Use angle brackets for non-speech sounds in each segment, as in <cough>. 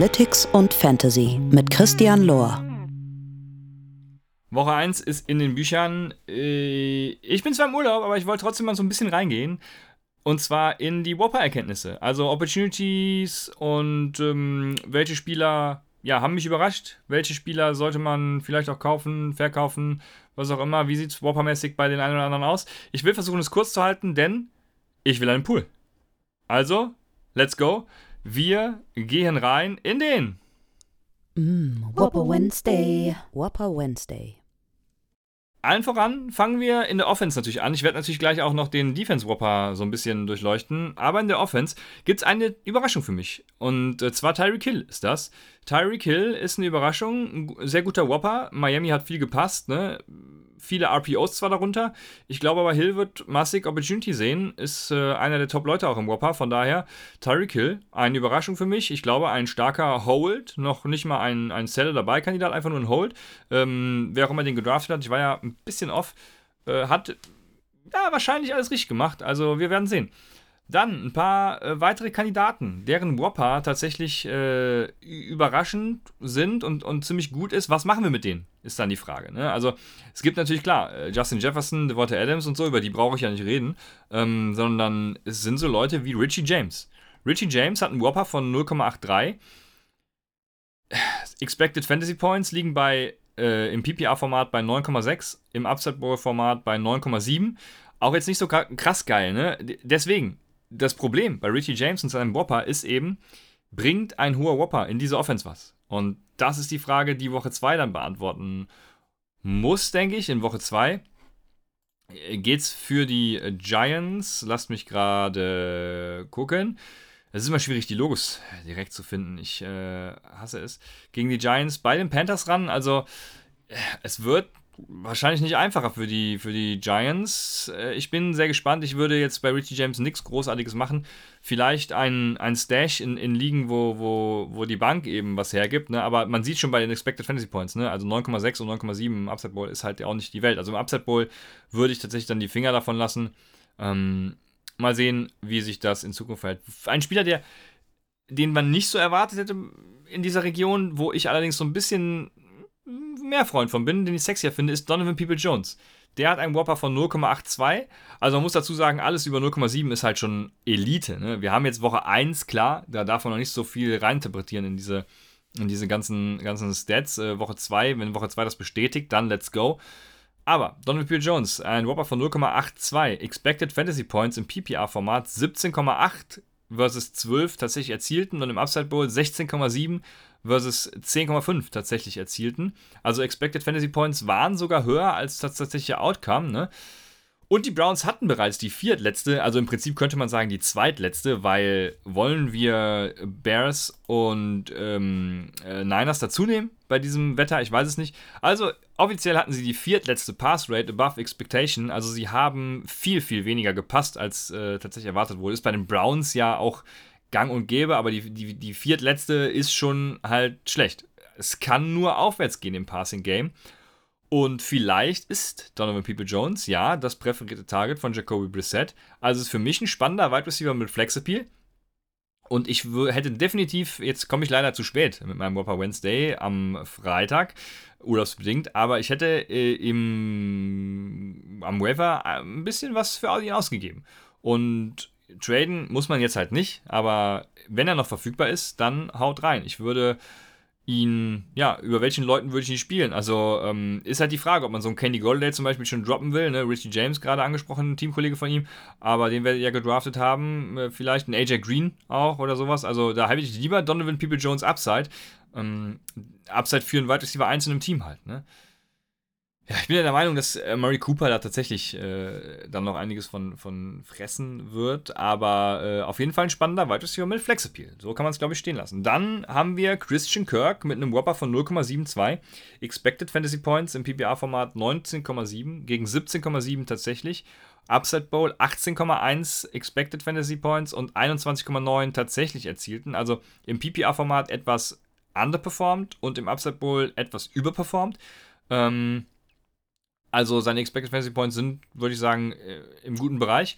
Analytics und Fantasy mit Christian Lohr. Woche 1 ist in den Büchern. Äh, ich bin zwar im Urlaub, aber ich wollte trotzdem mal so ein bisschen reingehen. Und zwar in die Whopper-Erkenntnisse. Also Opportunities und ähm, welche Spieler ja, haben mich überrascht. Welche Spieler sollte man vielleicht auch kaufen, verkaufen, was auch immer. Wie sieht es Whopper-mäßig bei den einen oder anderen aus? Ich will versuchen, es kurz zu halten, denn ich will einen Pool. Also, let's go. Wir gehen rein in den Mm, Whopper Wednesday. Whopper Wednesday. Allen voran fangen wir in der Offense natürlich an. Ich werde natürlich gleich auch noch den Defense Whopper so ein bisschen durchleuchten. Aber in der Offense gibt es eine Überraschung für mich. Und äh, zwar Tyreek Hill ist das. Tyreek Hill ist eine Überraschung. Ein sehr guter Whopper. Miami hat viel gepasst. Ne? Viele RPOs zwar darunter. Ich glaube aber, Hill wird massig Opportunity sehen. Ist äh, einer der Top-Leute auch im Whopper. Von daher, Tyreek Hill, eine Überraschung für mich. Ich glaube, ein starker Hold. Noch nicht mal ein, ein Seller dabei Kandidat, einfach nur ein Hold. Ähm, wer auch immer den gedraftet hat, ich war ja ein bisschen off, äh, hat ja wahrscheinlich alles richtig gemacht. Also wir werden sehen. Dann ein paar äh, weitere Kandidaten, deren Whopper tatsächlich äh, überraschend sind und, und ziemlich gut ist. Was machen wir mit denen? Ist dann die Frage. Ne? Also, es gibt natürlich klar, äh, Justin Jefferson, Devonta Adams und so, über die brauche ich ja nicht reden, ähm, sondern es sind so Leute wie Richie James. Richie James hat einen Whopper von 0,83. Expected Fantasy Points liegen bei äh, im PPR-Format bei 9,6, im Upside Bowl-Format bei 9,7. Auch jetzt nicht so krass geil, ne? Deswegen, das Problem bei Richie James und seinem Whopper ist eben, bringt ein hoher Whopper in diese Offense was? Und das ist die Frage, die Woche 2 dann beantworten muss, denke ich. In Woche 2 geht es für die Giants. Lasst mich gerade gucken. Es ist immer schwierig, die Logos direkt zu finden. Ich äh, hasse es. Gegen die Giants bei den Panthers ran. Also, es wird wahrscheinlich nicht einfacher für die, für die Giants. Äh, ich bin sehr gespannt. Ich würde jetzt bei Richie James nichts Großartiges machen. Vielleicht ein, ein Stash in, in Ligen, wo, wo, wo die Bank eben was hergibt. Ne? Aber man sieht schon bei den Expected Fantasy Points, ne? also 9,6 und 9,7 im Upside Bowl ist halt auch nicht die Welt. Also im Upside Bowl würde ich tatsächlich dann die Finger davon lassen. Ähm, mal sehen, wie sich das in Zukunft verhält. Ein Spieler, der den man nicht so erwartet hätte in dieser Region, wo ich allerdings so ein bisschen mehr Freund von bin, den ich sexier finde, ist Donovan People Jones. Der hat einen Whopper von 0,82. Also man muss dazu sagen, alles über 0,7 ist halt schon Elite. Ne? Wir haben jetzt Woche 1, klar, da darf man noch nicht so viel reininterpretieren in diese, in diese ganzen, ganzen Stats. Äh, Woche 2, wenn Woche 2 das bestätigt, dann let's go. Aber Donovan People Jones, ein Whopper von 0,82. Expected Fantasy Points im PPR-Format 17,8 versus 12 tatsächlich erzielten und im Upside Bowl 16,7 versus 10,5 tatsächlich erzielten. Also Expected Fantasy Points waren sogar höher als das tatsächliche Outcome. Ne? Und die Browns hatten bereits die viertletzte, also im Prinzip könnte man sagen die zweitletzte, weil wollen wir Bears und ähm, äh, Niners dazunehmen bei diesem Wetter? Ich weiß es nicht. Also offiziell hatten sie die viertletzte Pass Rate above expectation, also sie haben viel, viel weniger gepasst, als äh, tatsächlich erwartet wurde. Ist bei den Browns ja auch gang und gäbe, aber die, die, die viertletzte ist schon halt schlecht. Es kann nur aufwärts gehen im Passing Game. Und vielleicht ist Donovan People Jones, ja, das präferierte Target von Jacoby Brissett. Also ist für mich ein spannender Wide Receiver mit Flex Appeal. Und ich hätte definitiv, jetzt komme ich leider zu spät mit meinem Whopper Wednesday am Freitag, urlaubsbedingt, aber ich hätte äh, im, am Waiver ein bisschen was für ihn ausgegeben. Und traden muss man jetzt halt nicht, aber wenn er noch verfügbar ist, dann haut rein. Ich würde ihn, ja, über welchen Leuten würde ich ihn spielen? Also ähm, ist halt die Frage, ob man so einen Candy Golladay zum Beispiel schon droppen will, ne? Richie James gerade angesprochen, Teamkollege von ihm, aber den werdet ihr ja gedraftet haben, äh, vielleicht ein AJ Green auch oder sowas. Also da habe ich lieber Donovan People Jones Upside. Ähm, Upside für einen Wide Receiver 1 in einem Team halt, ne? Ja, ich bin ja der Meinung, dass äh, Murray Cooper da tatsächlich äh, dann noch einiges von, von fressen wird, aber äh, auf jeden Fall ein spannender Wide Receiver mit Flex Appeal. So kann man es, glaube ich, stehen lassen. Dann haben wir Christian Kirk mit einem Whopper von 0,72. Expected Fantasy Points im PPA-Format 19,7 gegen 17,7 tatsächlich. Upside Bowl 18,1 Expected Fantasy Points und 21,9 tatsächlich erzielten. Also im PPA-Format etwas underperformed und im Upside Bowl etwas überperformed. Ähm, also seine Expected Fantasy Points sind, würde ich sagen, äh, im guten Bereich.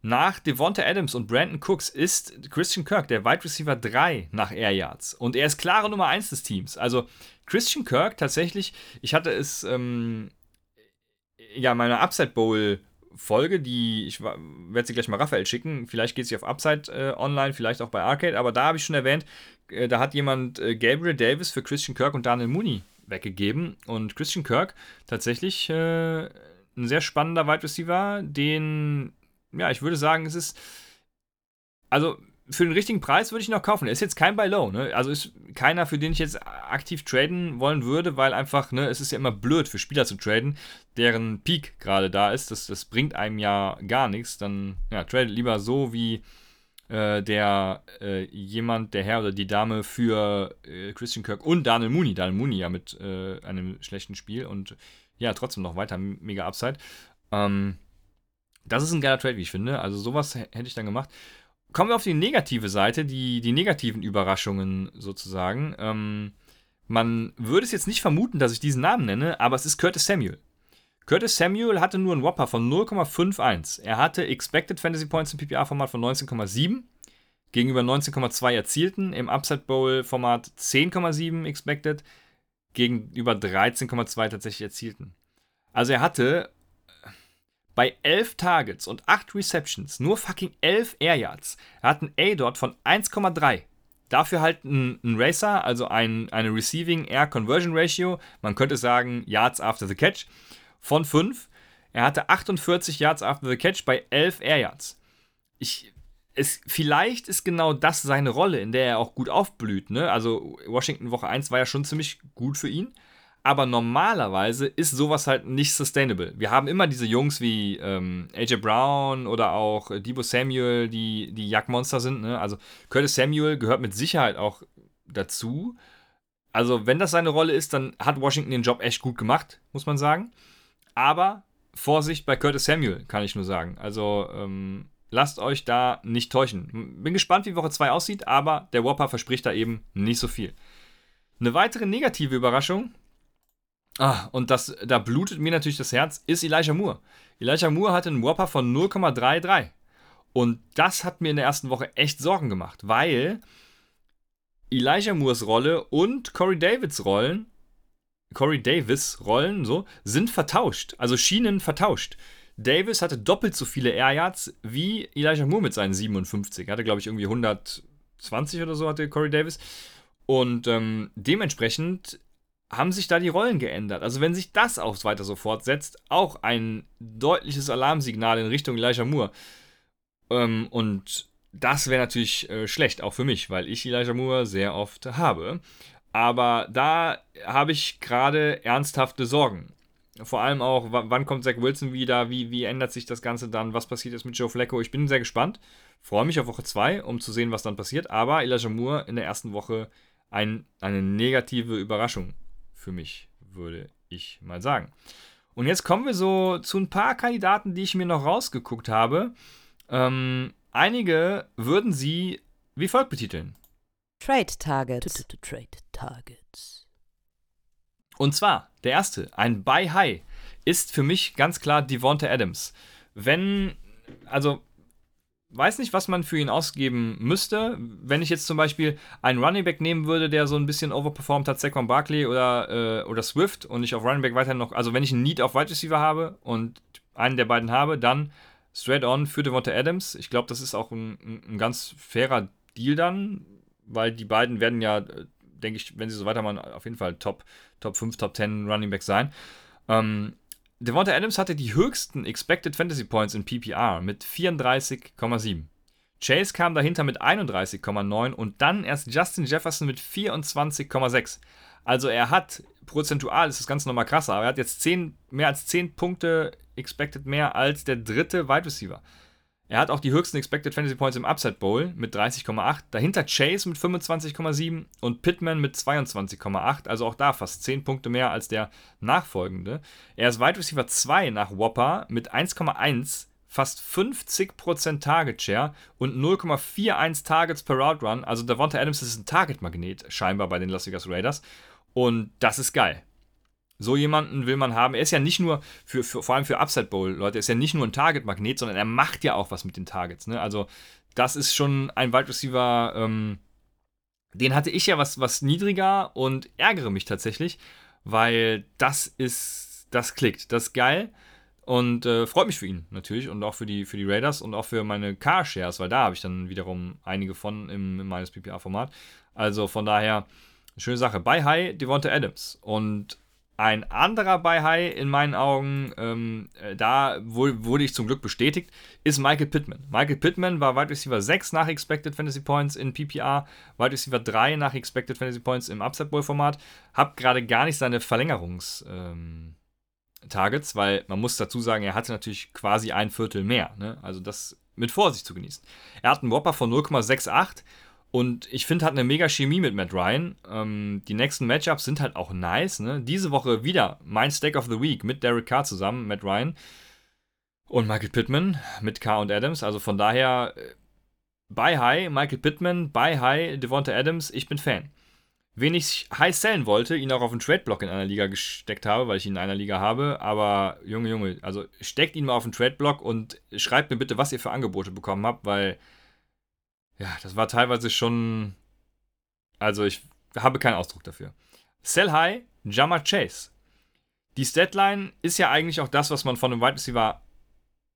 Nach Devonta Adams und Brandon Cooks ist Christian Kirk der Wide Receiver 3 nach Air Yards. Und er ist klare Nummer 1 des Teams. Also Christian Kirk tatsächlich, ich hatte es ähm, ja meiner Upside Bowl Folge, die ich werde sie gleich mal Raphael schicken. Vielleicht geht sie auf Upside äh, online, vielleicht auch bei Arcade, aber da habe ich schon erwähnt, äh, da hat jemand äh, Gabriel Davis für Christian Kirk und Daniel Mooney weggegeben. Und Christian Kirk tatsächlich äh, ein sehr spannender Wide Receiver, den ja, ich würde sagen, es ist. Also, für den richtigen Preis würde ich ihn noch kaufen. Er ist jetzt kein Buy Low, ne? Also ist keiner, für den ich jetzt aktiv traden wollen würde, weil einfach, ne, es ist ja immer blöd für Spieler zu traden, deren Peak gerade da ist. Das, das bringt einem ja gar nichts. Dann, ja, trade lieber so wie äh, der äh, jemand, der Herr oder die Dame für äh, Christian Kirk und Daniel Mooney. Daniel Mooney ja mit äh, einem schlechten Spiel und ja, trotzdem noch weiter mega Upside. Ähm, das ist ein geiler Trade, wie ich finde. Also sowas hätte ich dann gemacht. Kommen wir auf die negative Seite, die, die negativen Überraschungen sozusagen. Ähm, man würde es jetzt nicht vermuten, dass ich diesen Namen nenne, aber es ist Curtis Samuel. Curtis Samuel hatte nur einen Whopper von 0,51. Er hatte Expected Fantasy Points im PPA-Format von 19,7 gegenüber 19,2 erzielten, im Upside Bowl-Format 10,7 Expected gegenüber 13,2 tatsächlich erzielten. Also er hatte bei 11 Targets und 8 Receptions nur fucking 11 Air Yards. Er hat ein A dort von 1,3. Dafür halt ein, ein, Racer, also ein, eine Receiving Air Conversion Ratio, man könnte sagen Yards after the Catch, von 5. Er hatte 48 Yards after the Catch bei 11 Air Yards. Ich, es, vielleicht ist genau das seine Rolle, in der er auch gut aufblüht. Ne? Also Washington Woche 1 war ja schon ziemlich gut für ihn aber normalerweise ist sowas halt nicht sustainable. Wir haben immer diese Jungs wie ähm, AJ Brown oder auch Debo Samuel, die, die Jagdmonster sind. Ne? Also Curtis Samuel gehört mit Sicherheit auch dazu. Also, wenn das seine Rolle ist, dann hat Washington den Job echt gut gemacht, muss man sagen. Aber Vorsicht bei Curtis Samuel, kann ich nur sagen. Also, ähm, lasst euch da nicht täuschen. Bin gespannt, wie Woche 2 aussieht, aber der Whopper verspricht da eben nicht so viel. Eine weitere negative Überraschung Ah, und das, da blutet mir natürlich das Herz, ist Elijah Moore. Elijah Moore hatte einen Whopper von 0,33. Und das hat mir in der ersten Woche echt Sorgen gemacht, weil Elijah Moores Rolle und Corey Davids Rollen, Corey Davis Rollen, so, sind vertauscht. Also Schienen vertauscht. Davis hatte doppelt so viele Air Yards wie Elijah Moore mit seinen 57. Er hatte, glaube ich, irgendwie 120 oder so, hatte Corey Davis. Und ähm, dementsprechend haben sich da die Rollen geändert. Also wenn sich das auch weiter so fortsetzt, auch ein deutliches Alarmsignal in Richtung Elijah Moore. Ähm, und das wäre natürlich äh, schlecht, auch für mich, weil ich Elijah Moore sehr oft habe. Aber da habe ich gerade ernsthafte Sorgen. Vor allem auch, wann kommt Zach Wilson wieder? Wie, wie ändert sich das Ganze dann? Was passiert jetzt mit Joe Flacco? Ich bin sehr gespannt. Freue mich auf Woche 2, um zu sehen, was dann passiert. Aber Elijah Moore in der ersten Woche ein, eine negative Überraschung für mich, würde ich mal sagen. Und jetzt kommen wir so zu ein paar Kandidaten, die ich mir noch rausgeguckt habe. Ähm, einige würden sie wie folgt betiteln: Trade Targets. Trade Targets. Und zwar, der erste, ein Buy High, ist für mich ganz klar Devonta Adams. Wenn, also weiß nicht, was man für ihn ausgeben müsste. Wenn ich jetzt zum Beispiel einen Running Back nehmen würde, der so ein bisschen overperformed hat, Saquon Barkley oder, äh, oder Swift und ich auf Running Back weiterhin noch, also wenn ich einen Need auf Wide Receiver habe und einen der beiden habe, dann straight on für Devonta Adams. Ich glaube, das ist auch ein, ein, ganz fairer Deal dann, weil die beiden werden ja, äh, denke ich, wenn sie so weitermachen, auf jeden Fall Top, Top 5, Top 10 Running Back sein. Ähm, Devonta Adams hatte die höchsten Expected Fantasy Points in PPR mit 34,7. Chase kam dahinter mit 31,9 und dann erst Justin Jefferson mit 24,6. Also er hat, prozentual ist das Ganze nochmal krasser, aber er hat jetzt 10, mehr als 10 Punkte expected mehr als der dritte Wide Receiver. Er hat auch die höchsten Expected Fantasy Points im Upset Bowl mit 30,8. Dahinter Chase mit 25,7 und Pittman mit 22,8. Also auch da fast 10 Punkte mehr als der nachfolgende. Er ist Wide Receiver 2 nach Whopper mit 1,1, fast 50% Target Share und 0,41 Targets per Route Run. Also Davonta Adams ist ein Target-Magnet scheinbar bei den Las Vegas Raiders. Und das ist geil. So jemanden will man haben. Er ist ja nicht nur, für, für vor allem für Upside Bowl, Leute, er ist ja nicht nur ein Target-Magnet, sondern er macht ja auch was mit den Targets. Ne? Also, das ist schon ein Wide Receiver, ähm, den hatte ich ja was, was niedriger und ärgere mich tatsächlich, weil das ist, das klickt, das ist geil. Und äh, freut mich für ihn natürlich und auch für die, für die Raiders und auch für meine Car-Shares, weil da habe ich dann wiederum einige von im, im meines PPA-Format. Also von daher, schöne Sache. Bei High, Devonta Adams. Und ein anderer bei High in meinen Augen, ähm, äh, da wurde ich zum Glück bestätigt, ist Michael Pittman. Michael Pittman war Wide Receiver 6 nach Expected Fantasy Points in PPR, Wide Receiver 3 nach Expected Fantasy Points im Upside Bowl Format. Hab gerade gar nicht seine Verlängerungs- ähm, weil man muss dazu sagen, er hatte natürlich quasi ein Viertel mehr. Ne? Also das mit Vorsicht zu genießen. Er hat einen Whopper von 0,68 und ich finde, hat eine mega Chemie mit Matt Ryan. Ähm, die nächsten Matchups sind halt auch nice. Ne? Diese Woche wieder mein Stack of the Week mit Derek Carr zusammen, Matt Ryan und Michael Pittman mit Carr und Adams. Also von daher, äh, bye high, Michael Pittman, bye high, Devonta Adams, ich bin Fan wen ich heiß sellen wollte, ihn auch auf den Trade-Block in einer Liga gesteckt habe, weil ich ihn in einer Liga habe. Aber Junge, Junge, also steckt ihn mal auf den Trade-Block und schreibt mir bitte, was ihr für Angebote bekommen habt, weil ja, das war teilweise schon. Also ich habe keinen Ausdruck dafür. Sell High, Jammer Chase. Die Statline ist ja eigentlich auch das, was man von einem Wide Receiver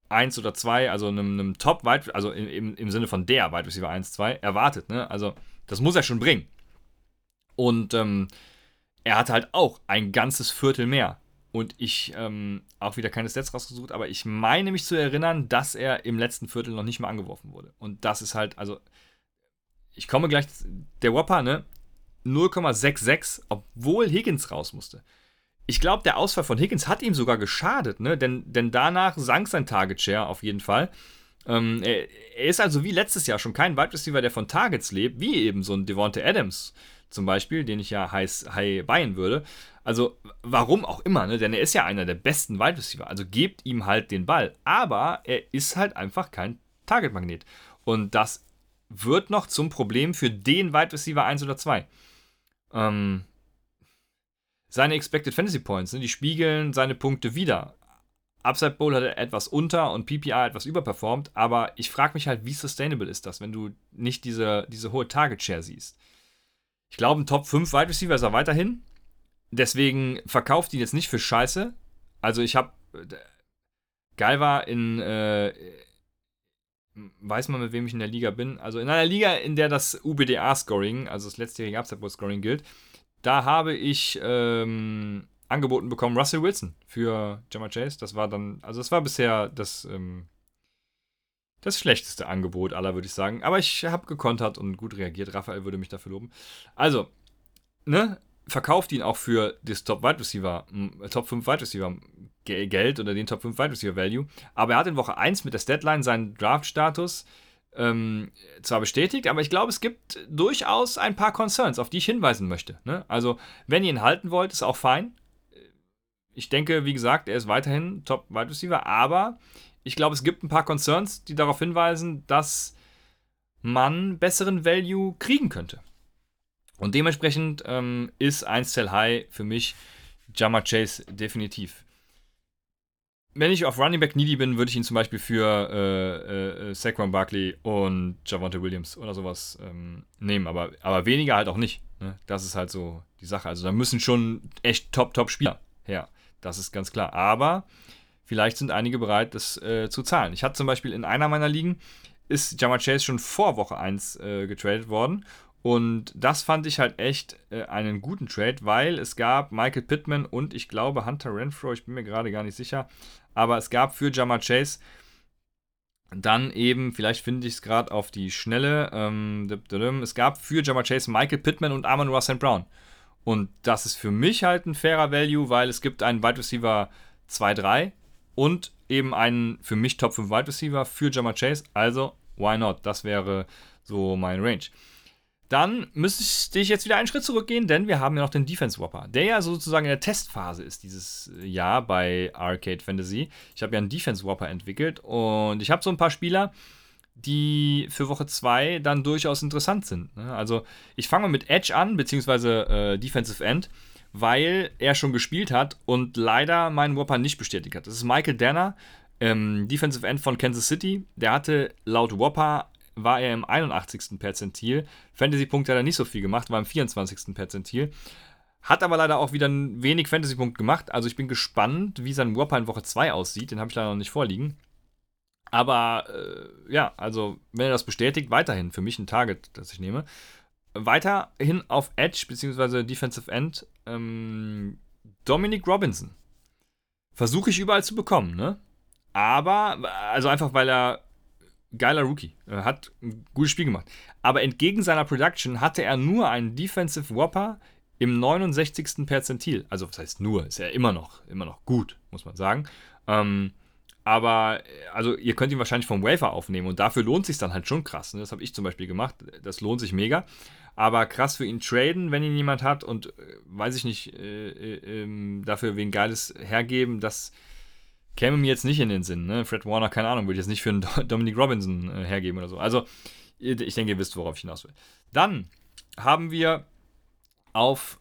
1 oder 2, also einem, einem Top-Wide, also im, im Sinne von der Wide Receiver 1, 2, erwartet. Ne? Also das muss er schon bringen. Und ähm, er hatte halt auch ein ganzes Viertel mehr. Und ich, ähm, auch wieder keine Stats rausgesucht, aber ich meine mich zu erinnern, dass er im letzten Viertel noch nicht mal angeworfen wurde. Und das ist halt, also, ich komme gleich, der Whopper, ne? 0,66, obwohl Higgins raus musste. Ich glaube, der Ausfall von Higgins hat ihm sogar geschadet, ne? Denn, denn danach sank sein Target Share auf jeden Fall. Ähm, er, er, ist also wie letztes Jahr schon kein Wide Receiver, der von Targets lebt, wie eben so ein Devonta Adams zum Beispiel, den ich ja heiß high buyen würde. Also, warum auch immer, ne? denn er ist ja einer der besten Wide Receiver. Also gebt ihm halt den Ball. Aber er ist halt einfach kein Target-Magnet. Und das wird noch zum Problem für den Wide Receiver 1 oder 2. Ähm, seine Expected Fantasy Points, ne, die spiegeln seine Punkte wieder. Upside Bowl hat er etwas unter und PPR etwas überperformt, aber ich frage mich halt, wie sustainable ist das, wenn du nicht diese, diese hohe Target Share siehst. Ich glaube, ein Top 5 Wide Receiver ist er weiterhin. Deswegen verkauft ihn jetzt nicht für Scheiße. Also ich habe geil war in äh, weiß man, mit wem ich in der Liga bin. Also in einer Liga, in der das UBDA-Scoring, also das letztjährige Upside-Scoring gilt, da habe ich ähm, angeboten bekommen Russell Wilson für Jammer Chase. Das war dann, also das war bisher das ähm, das schlechteste Angebot aller, würde ich sagen. Aber ich habe gekontert und gut reagiert. Raphael würde mich dafür loben. Also, ne, verkauft ihn auch für das Top Wide Receiver, Top 5 Wide Receiver Geld oder den Top 5 Wide Receiver Value. Aber er hat in Woche 1 mit der Deadline seinen Draft-Status ähm, zwar bestätigt, aber ich glaube, es gibt durchaus ein paar Concerns, auf die ich hinweisen möchte. Ne? Also, wenn ihr ihn halten wollt, ist auch fein. Ich denke, wie gesagt, er ist weiterhin Top Wide Receiver, aber ich glaube, es gibt ein paar Concerns, die darauf hinweisen, dass man besseren Value kriegen könnte. Und dementsprechend ähm, ist 1 Sell High für mich Jammer Chase definitiv. Wenn ich auf Running Back needy bin, würde ich ihn zum Beispiel für äh, äh, Saquon Barkley und Javante Williams oder sowas ähm, nehmen, aber, aber weniger halt auch nicht. Ne? Das ist halt so die Sache. Also da müssen schon echt Top-Top-Spieler her. Das ist ganz klar. Aber vielleicht sind einige bereit, das äh, zu zahlen. Ich hatte zum Beispiel in einer meiner Ligen, ist Jamar Chase schon vor Woche 1 äh, getradet worden. Und das fand ich halt echt äh, einen guten Trade, weil es gab Michael Pittman und ich glaube Hunter Renfro, ich bin mir gerade gar nicht sicher, aber es gab für Jamar Chase dann eben, vielleicht finde ich es gerade auf die Schnelle, ähm, es gab für Jamar Chase Michael Pittman und Amon Ross Brown. Und das ist für mich halt ein fairer Value, weil es gibt einen Wide Receiver 2-3 und eben einen für mich Top 5 Wide Receiver für Jamar Chase. Also, why not? Das wäre so mein Range. Dann müsste ich jetzt wieder einen Schritt zurückgehen, denn wir haben ja noch den Defense Whopper, der ja sozusagen in der Testphase ist dieses Jahr bei Arcade Fantasy. Ich habe ja einen Defense Whopper entwickelt und ich habe so ein paar Spieler, die für Woche 2 dann durchaus interessant sind. Ne? Also ich fange mal mit Edge an, beziehungsweise äh, Defensive End weil er schon gespielt hat und leider meinen Whopper nicht bestätigt hat. Das ist Michael Danner, ähm, Defensive End von Kansas City. Der hatte laut Whopper war er im 81. Perzentil. Fantasy-Punkte hat er nicht so viel gemacht, war im 24. Perzentil. Hat aber leider auch wieder wenig Fantasy-Punkt gemacht. Also ich bin gespannt, wie sein Whopper in Woche 2 aussieht. Den habe ich leider noch nicht vorliegen. Aber äh, ja, also wenn er das bestätigt, weiterhin für mich ein Target, das ich nehme. Weiterhin auf Edge bzw. Defensive End ähm, Dominic Robinson. Versuche ich überall zu bekommen, ne? Aber, also einfach weil er geiler Rookie. Er hat ein gutes Spiel gemacht. Aber entgegen seiner Production hatte er nur einen Defensive Whopper im 69. Perzentil. Also, was heißt nur? Ist er immer noch, immer noch gut, muss man sagen. Ähm, aber, also, ihr könnt ihn wahrscheinlich vom Wafer aufnehmen und dafür lohnt sich dann halt schon krass. Ne? Das habe ich zum Beispiel gemacht. Das lohnt sich mega. Aber krass für ihn traden, wenn ihn jemand hat und, äh, weiß ich nicht, äh, äh, ähm, dafür wen Geiles hergeben, das käme mir jetzt nicht in den Sinn. Ne? Fred Warner, keine Ahnung, würde ich jetzt nicht für einen <laughs> Dominic Robinson äh, hergeben oder so. Also, ich denke, ihr wisst, worauf ich hinaus will. Dann haben wir auf.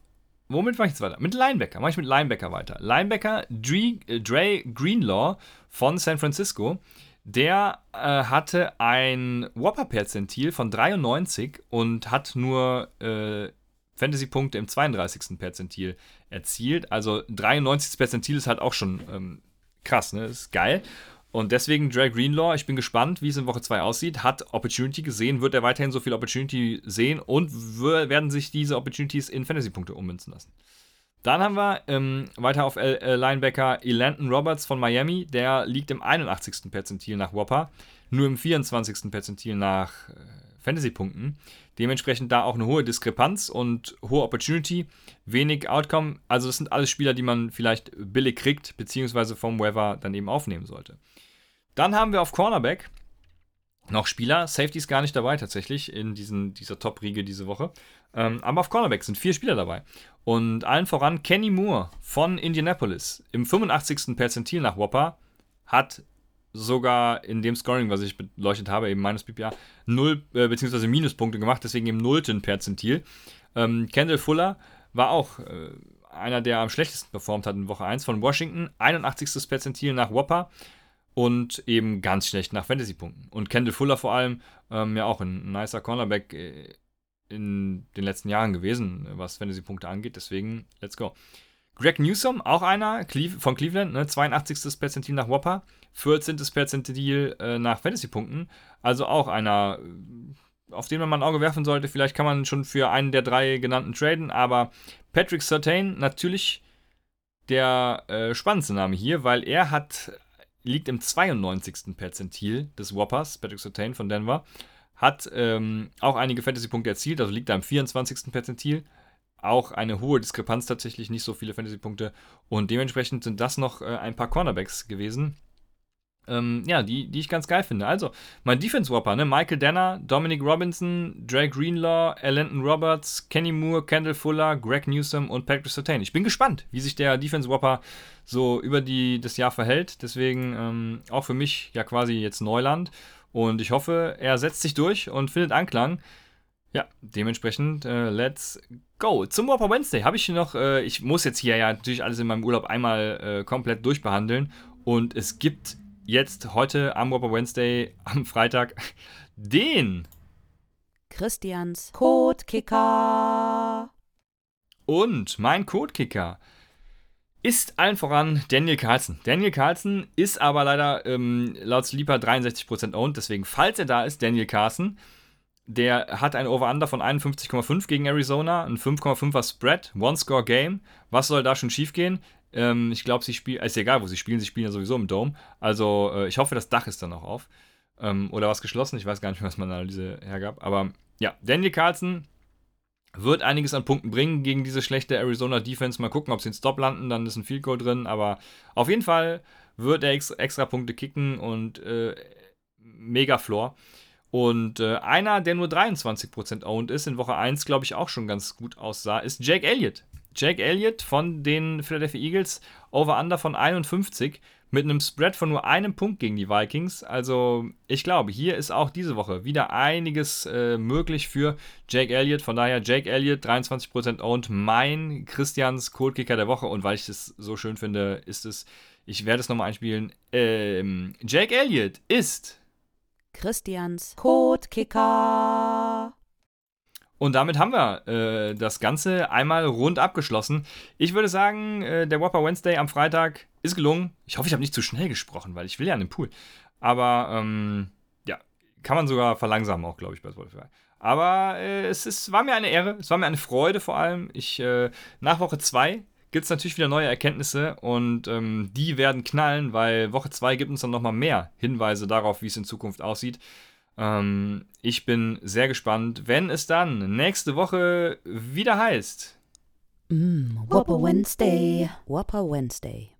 Womit mache ich jetzt weiter? Mit Linebacker. Mache ich mit Linebacker weiter. Linebacker Dre, äh, Dre Greenlaw von San Francisco. Der äh, hatte ein Whopper-Perzentil von 93 und hat nur äh, Fantasy-Punkte im 32. Perzentil erzielt. Also 93. Perzentil ist halt auch schon ähm, krass, ne? Ist geil. Und deswegen Dre Greenlaw, ich bin gespannt, wie es in Woche 2 aussieht. Hat Opportunity gesehen, wird er weiterhin so viel Opportunity sehen und werden sich diese Opportunities in Fantasy-Punkte ummünzen lassen. Dann haben wir ähm, weiter auf äh, Linebacker Elandon Roberts von Miami. Der liegt im 81. Perzentil nach Whopper, nur im 24. Perzentil nach äh, Fantasy-Punkten. Dementsprechend da auch eine hohe Diskrepanz und hohe Opportunity, wenig Outcome. Also das sind alles Spieler, die man vielleicht billig kriegt, beziehungsweise vom Weather dann eben aufnehmen sollte. Dann haben wir auf Cornerback noch Spieler. Safety ist gar nicht dabei tatsächlich in diesen, dieser Top-Riege diese Woche. Ähm, aber auf Cornerback sind vier Spieler dabei. Und allen voran Kenny Moore von Indianapolis im 85. Perzentil nach Whopper hat sogar in dem Scoring, was ich beleuchtet habe, eben meines PPA, 0 äh, bzw. Minuspunkte gemacht, deswegen im 0. Perzentil. Ähm, Kendall Fuller war auch äh, einer, der am schlechtesten performt hat in Woche 1 von Washington. 81. Perzentil nach Whopper und eben ganz schlecht nach Fantasy-Punkten. Und Kendall Fuller vor allem, ähm, ja auch ein nicer Cornerback äh, in den letzten Jahren gewesen, was Fantasy-Punkte angeht. Deswegen, let's go. Greg Newsom, auch einer von Cleveland, ne, 82. Perzentil nach Whopper, 14. Perzentil äh, nach Fantasy-Punkten. Also auch einer, äh, auf den man mal ein Auge werfen sollte. Vielleicht kann man schon für einen der drei genannten traden, aber Patrick Sertain natürlich der äh, spannendste Name hier, weil er hat, liegt im 92. Perzentil des Whoppers, Patrick Sertain von Denver, hat ähm, auch einige Fantasy-Punkte erzielt, also liegt da im 24. Perzentil auch eine hohe Diskrepanz tatsächlich, nicht so viele Fantasy-Punkte. Und dementsprechend sind das noch äh, ein paar Cornerbacks gewesen. Ähm, ja, die, die ich ganz geil finde. Also, mein Defense-Whopper, ne? Michael Danner, Dominic Robinson, Dre Greenlaw, Alanton Roberts, Kenny Moore, Kendall Fuller, Greg Newsom und Patrick Sertain. Ich bin gespannt, wie sich der Defense-Whopper so über die, das Jahr verhält. Deswegen ähm, auch für mich ja quasi jetzt Neuland. Und ich hoffe, er setzt sich durch und findet Anklang. Ja, dementsprechend, äh, let's go. Zum Whopper Wednesday habe ich noch, äh, ich muss jetzt hier ja natürlich alles in meinem Urlaub einmal äh, komplett durchbehandeln. Und es gibt jetzt heute am Whopper Wednesday, am Freitag, den Christians Codekicker. Und mein Codekicker ist allen voran Daniel Carlson. Daniel Carlson ist aber leider ähm, laut Sleeper 63% owned, deswegen, falls er da ist, Daniel Carlson der hat ein Over-Under von 51,5 gegen Arizona, ein 5,5er Spread, One-Score-Game. Was soll da schon schiefgehen? Ähm, ich glaube, sie spielen, ist egal, wo sie spielen, sie spielen ja sowieso im Dome. Also, äh, ich hoffe, das Dach ist dann auch auf. Ähm, oder was geschlossen, ich weiß gar nicht mehr, was meine Analyse hergab. Aber ja, Daniel Carlson wird einiges an Punkten bringen gegen diese schlechte Arizona Defense. Mal gucken, ob sie in Stop landen, dann ist ein Field Goal drin. Aber auf jeden Fall wird er extra, Punkte kicken und äh, mega Floor. Und äh, einer, der nur 23% owned ist, in Woche 1, glaube ich, auch schon ganz gut aussah, ist Jake Elliott. Jake Elliott von den Philadelphia Eagles, Over-Under von 51 mit einem Spread von nur einem Punkt gegen die Vikings. Also ich glaube, hier ist auch diese Woche wieder einiges äh, möglich für Jake Elliott. Von daher Jake Elliott, 23% owned, mein Christians Coldkicker der Woche. Und weil ich das so schön finde, ist es, ich werde es nochmal einspielen, ähm, Jake Elliott ist Christians Codekicker. Und damit haben wir äh, das Ganze einmal rund abgeschlossen. Ich würde sagen, äh, der Whopper Wednesday am Freitag ist gelungen. Ich hoffe, ich habe nicht zu schnell gesprochen, weil ich will ja an den Pool. Aber ähm, ja, kann man sogar verlangsamen auch, glaube ich, bei Spotify. Aber äh, es ist, war mir eine Ehre, es war mir eine Freude vor allem. Ich, äh, nach Woche 2 gibt es natürlich wieder neue Erkenntnisse und ähm, die werden knallen, weil Woche 2 gibt uns dann nochmal mehr Hinweise darauf, wie es in Zukunft aussieht. Ähm, ich bin sehr gespannt, wenn es dann nächste Woche wieder heißt. Mm, Whopper Wednesday. Whopper Wednesday.